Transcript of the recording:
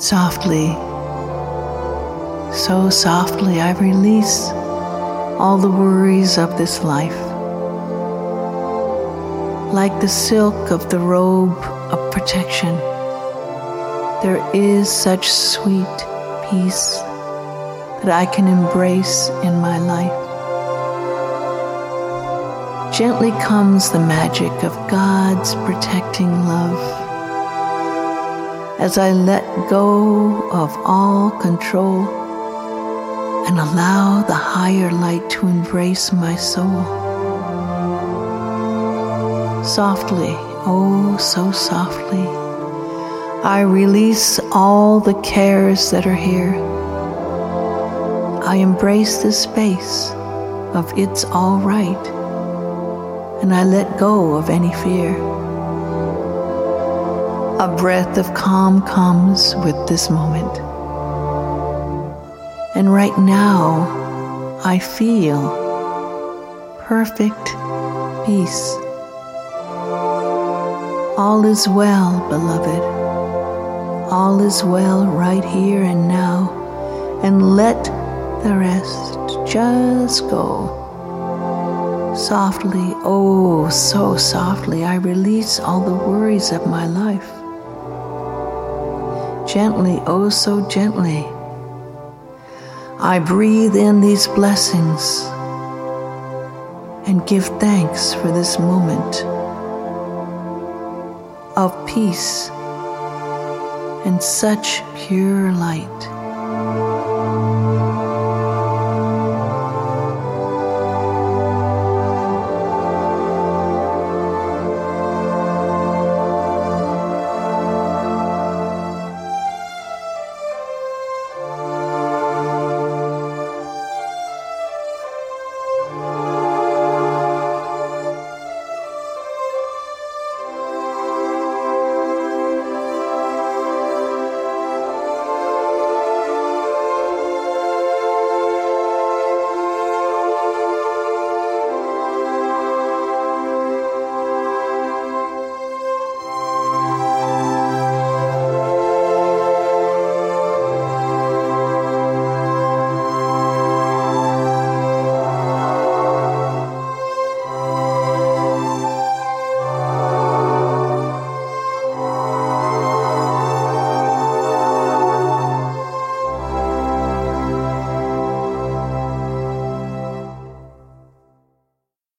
Softly, so softly, I release all the worries of this life. Like the silk of the robe of protection, there is such sweet peace that I can embrace in my life. Gently comes the magic of God's protecting love as I let go of all control and allow the higher light to embrace my soul. Softly, oh, so softly, I release all the cares that are here. I embrace the space of it's all right, and I let go of any fear. A breath of calm comes with this moment. And right now, I feel perfect peace. All is well, beloved. All is well right here and now. And let the rest just go. Softly, oh, so softly, I release all the worries of my life gently, oh so gently. I breathe in these blessings and give thanks for this moment of peace and such pure light.